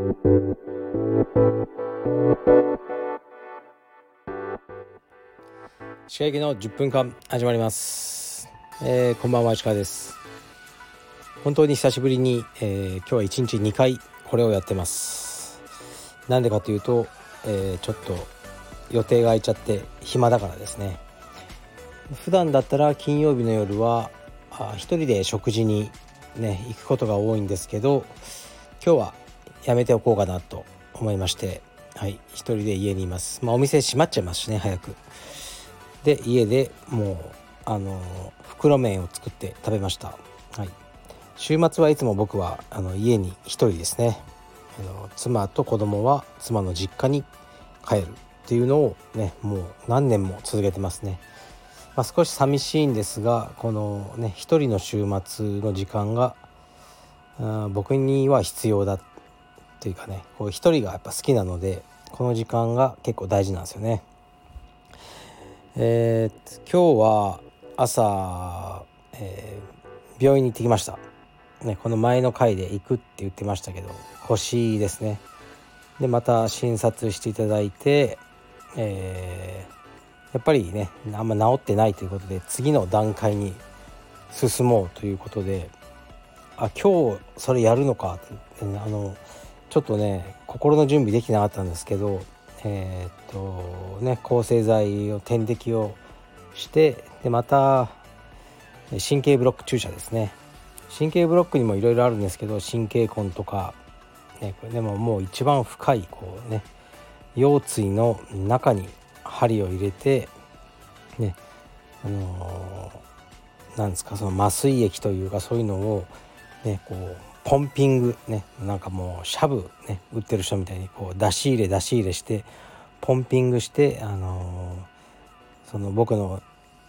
石川の10分間始まります、えー、こんばんは石川です。本当に久しぶりに、えー、今日は1日2回これをやってます。なんでかというと、えー、ちょっと予定が空いちゃって暇だからですね。普段だったら金曜日の夜はあ一人で食事にね行くことが多いんですけど今日はやめておこうかなと思いましてはい一人で家にいます。まあお店閉まっちゃいますしね早く。で家でもうあの袋麺を作って食べました。はい。週末はいつも僕はあの家に一人ですね。あの妻と子供は妻の実家に帰るっていうのをねもう何年も続けてますね。まあ、少し寂しいんですがこのね一人の週末の時間が僕には必要だっていうかねこう一人がやっぱ好きなのでこの時間が結構大事なんですよね。えー、今日は朝、えー、病院に行ってきました。ね、この前の回で行くって言ってましたけど腰ですね。でまた診察していただいて、えーやっぱりねあんま治ってないということで次の段階に進もうということであ今日それやるのかって、ね、あのちょっとね心の準備できなかったんですけどえー、っとね抗生剤を点滴をしてでまた神経ブロック注射ですね。神経ブロックにもいろいろあるんですけど神経根とか、ね、これでももう一番深いこうね腰椎の中に針を入れてねあのー、なんですかその麻酔液というかそういうのをねこうポンピングねなんかもうシャブね打ってる人みたいにこう出し入れ出し入れしてポンピングしてあのー、その僕の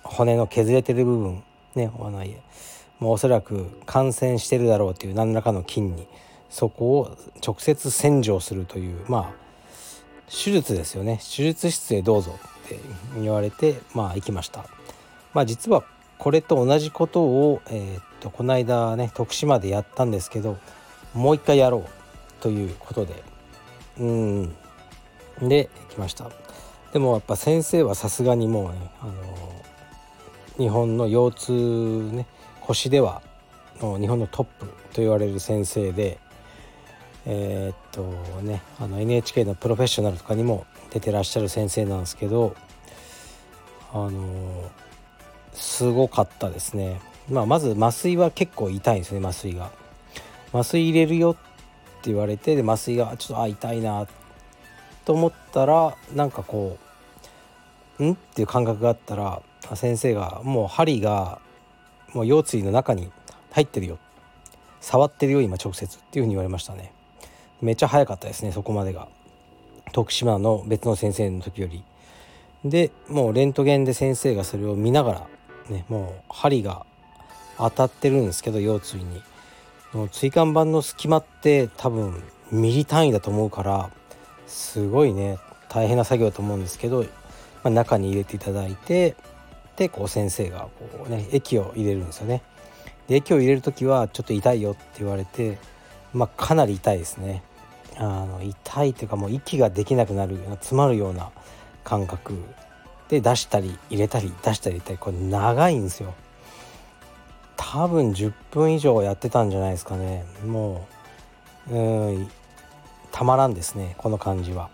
骨の削れてる部分ねあのもうおそらく感染してるだろうという何らかの菌にそこを直接洗浄するというまあ手術ですよね。手術室へどうぞって言われてまあ行きました。まあ実はこれと同じことを、えー、っとこの間ね徳島でやったんですけどもう一回やろうということで。うん。で来ました。でもやっぱ先生はさすがにもうねあの日本の腰痛ね腰ではの日本のトップと言われる先生でえー、っとねあの NHK のプロフェッショナルとかにも出てらっしゃる先生なんですけどあのすごかったですね。まあ、まず麻酔は結構痛いんですね麻酔が。麻酔入れるよって言われてで麻酔がちょっとあ痛いなと思ったらなんかこう「ん?」っていう感覚があったら先生がもう針がもう腰椎の中に入ってるよ触ってるよ今直接っていうふうに言われましたね。めっちゃ早かったですねそこまでが徳島の別の先生の時よりでもうレントゲンで先生がそれを見ながらねもう針が当たってるんですけど腰椎にもう椎間板の隙間って多分ミリ単位だと思うからすごいね大変な作業だと思うんですけど、まあ、中に入れていただいてでこう先生がこうね液を入れるんですよね。で液を入れる時はちょっと痛いよって言われてまあかなり痛いですね。あの痛いというかもう息ができなくなるような詰まるような感覚で出したり入れたり出したり入れたりこれ長いんですよ多分10分以上やってたんじゃないですかね。もううんたまらんですねこの感じは。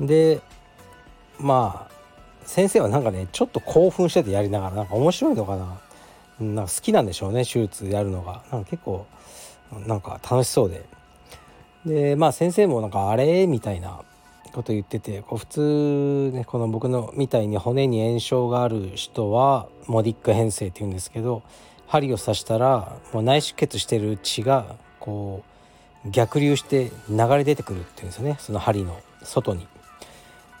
でまあ先生はなんかねちょっと興奮しててやりながらなんか面白いのかな。なんか好きなんでしょうね手術やるのが。なんか結構なんか楽しそうで。でまあ先生もなんかあれみたいなこと言っててこう普通ねこの僕のみたいに骨に炎症がある人はモディック変性っていうんですけど針を刺したらもう内出血してる血がこう逆流して流れ出てくるっていうんですよねその針の外に。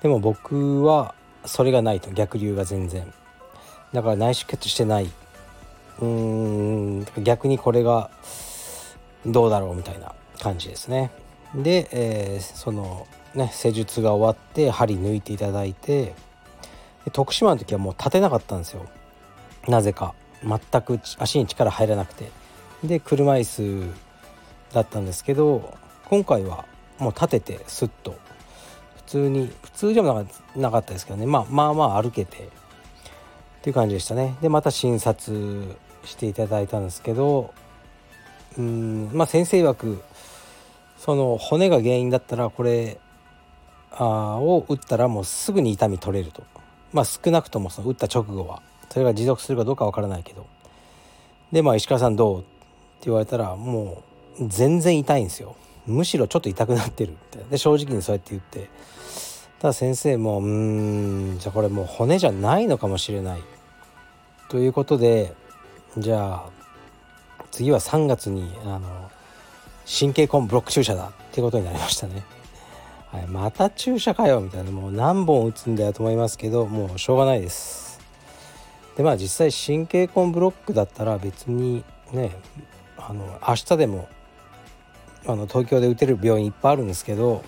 でも僕はそれがないと逆流が全然だから内出血してないうーん逆にこれがどうだろうみたいな感じですね。で、えー、そのね施術が終わって針抜いていただいて徳島の時はもう立てなかったんですよ。なぜか。全く足に力入らなくて。で車椅子だったんですけど今回はもう立ててスッと。普通に普通でもなかったですけどね、まあ、まあまあ歩けて。っていう感じでしたね。でまた診察していただいたんですけどうんまあ先生曰くその骨が原因だったらこれあを打ったらもうすぐに痛み取れると。まあ少なくともその打った直後は。それが持続するかどうかわからないけど。でまあ石川さんどうって言われたらもう全然痛いんですよ。むしろちょっと痛くなってるってで正直にそうやって言って。ただ先生もうんじゃあこれもう骨じゃないのかもしれない。ということでじゃあ次は3月にあの神経根ブロック注射だっていうことになりましたね。はい、また注射かよみたいなもう何本打つんだよと思いますけどもうしょうがないです。でまあ実際神経根ブロックだったら別にねあの明日でもあの東京で打てる病院いっぱいあるんですけど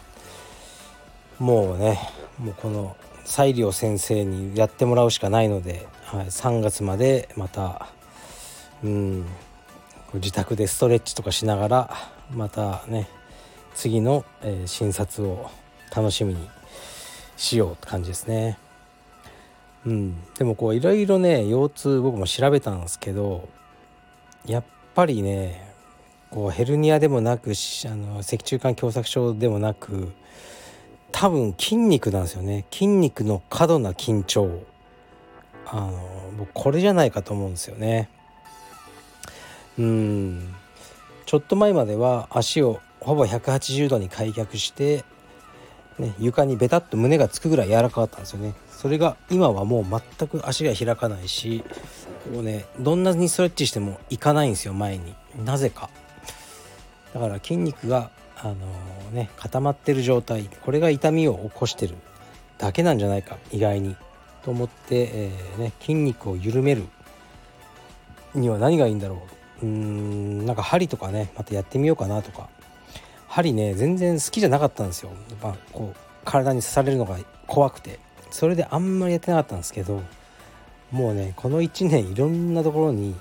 もうねもうこの西良先生にやってもらうしかないので、はい、3月までまたうん自宅でストレッチとかしながらまたね次の、え、診察を楽しみにしようって感じですね。うん、でもこういろいろね腰痛僕も調べたんですけどやっぱりねこうヘルニアでもなくあの脊柱管狭窄症でもなく多分筋肉なんですよね。筋肉の過度な緊張。あの僕これじゃないかと思うんですよね。うん。ちょっと前までは足をほぼ180度に開脚して、ね、床にベタッと胸がつくぐらい柔らかかったんですよね。それが今はもう全く足が開かないしこうねどんなにストレッチしてもいかないんですよ前に。なぜか。だから筋肉があのー、ね固まってる状態これが痛みを起こしてるだけなんじゃないか意外に。と思って、えーね、筋肉を緩めるには何がいいんだろう。うーんなんか針とかねまたやってみようかなとか。針ね全然好きじゃなかったんですよ、まあ、こう体に刺されるのが怖くて。それであんまりやってなかったんですけどもうねこの1年いろんなところに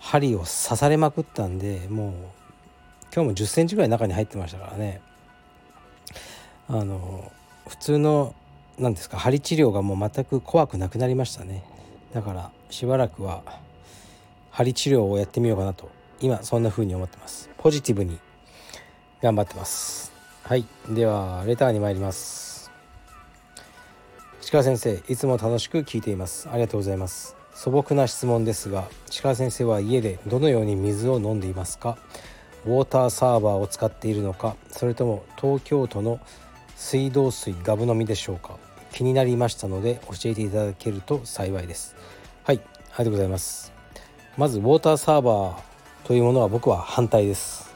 針を刺されまくったんでもう今日も1 0センチぐらい中に入ってましたからね。あの普通の何ですか針治療がもう全く怖くなくなりましたね。だからしばらくは針治療をやってみようかなと今そんな風に思ってます。ポジティブに頑張ってます。はい。ではレターに参ります。鹿先生いつも楽しく聞いています。ありがとうございます。素朴な質問ですが鹿先生は家でどのように水を飲んでいますか？ウォーターサーバーを使っているのか？それとも東京都の水道水ガブ飲みでしょうか？気になりましたので教えていただけると幸いです。はい。ありがとうございます。まずウォーターサーバーというものは僕は反対です。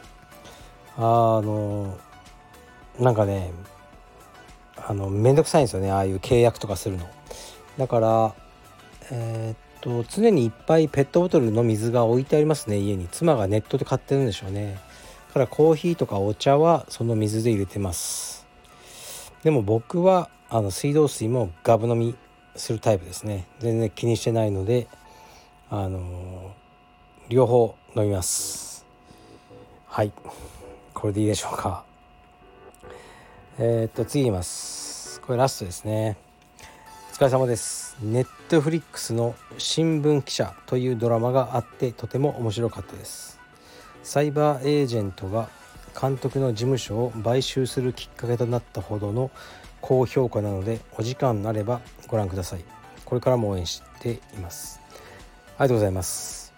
あのなんかねあのめんどくさいんですよね。ああいう契約とかするの。だからえー、っと常にいっぱいペットボトルの水が置いてありますね家に。妻がネットで買ってるんでしょうね。だからコーヒーとかお茶はその水で入れてます。でも僕はあの水道水もガブ飲みするタイプですね。全然気にしてないのであの両方飲みます。はい。これでいいでしょうか。えー、っと次います。これラストですね。お疲れ様です。ネットフリックスの新聞記者というドラマがあってとても面白かったです。サイバーエージェントが監督の事務所を買収するきっかけとなったほどの高評価なのでお時間あればご覧ください。これからも応援しています。ありがとうございます。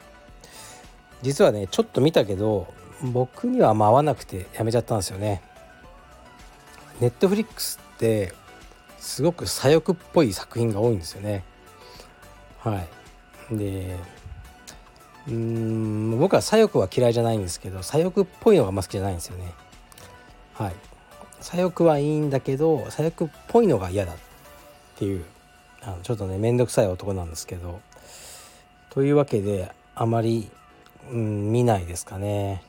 実はねちょっと見たけど僕にはあ合わなくてやめちゃったんですよね。ネットフリックスってすごく左翼っぽい作品が多いんですよね。はい。でうん僕は左翼は嫌いじゃないんですけど左翼っぽいのがあんま好きじゃないんですよね。はい。左翼はいいんだけど左翼っぽいのが嫌だっていうあのちょっとね面倒くさい男なんですけど。というわけであまり、うん、見ないですかね。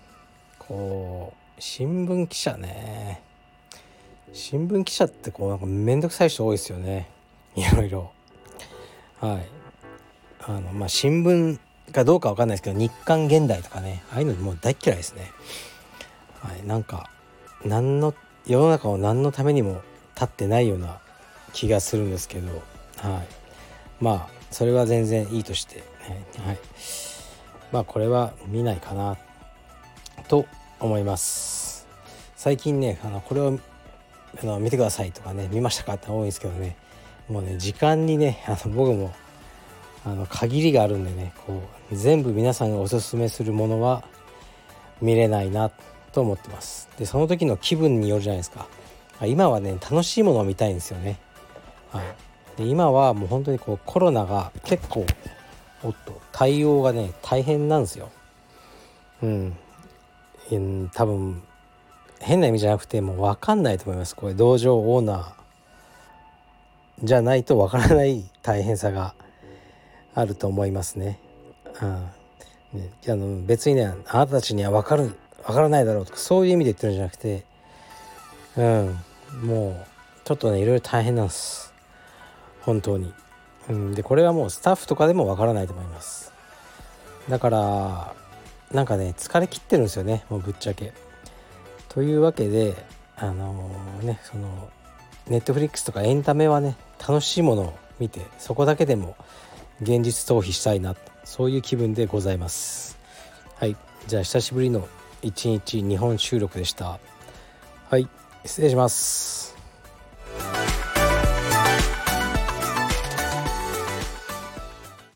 こう新聞記者ね。新聞記者ってこうなんか面倒くさい人多いですよね。いろいろ。はい。あのまあ新聞かどうかわかんないですけど日刊現代とかね。ああいうのもう大嫌いですね。はい。なんか何の世の中を何のためにも立ってないような気がするんですけど、はい、まあそれは全然いいとして、はい、まあこれは見ないかなと思います。最近ねあのこれをあの見てくださいとかね見ましたかって多いんですけどね。もうね時間にねあの僕もあの限りがあるんでねこう全部皆さんがおすすめするものは見れないなと思ってます。でその時の気分によるじゃないですか。今はね楽しいものを見たいんですよね。はい。で今はもう本当にこうコロナが結構おっと対応がね大変なんですよ。うん、うん、多分変な意味じゃなくてもう分かんないと思います。これ道場オーナーじゃないと分からない大変さがあると思いますね。うん。ね、あの別にねあなたたちには分かる分からないだろうとかそういう意味で言ってるんじゃなくてうん。もうちょっとねいろいろ大変なんです。本当に、うん、でこれはもうスタッフとかでも分からないと思います。だからなんかね疲れ切ってるんですよねもうぶっちゃけ。というわけであのー、ねそのネットフリックスとかエンタメはね楽しいものを見てそこだけでも現実逃避したいなそういう気分でございます。はいじゃあ久しぶりの一日日本収録でした。はい失礼します。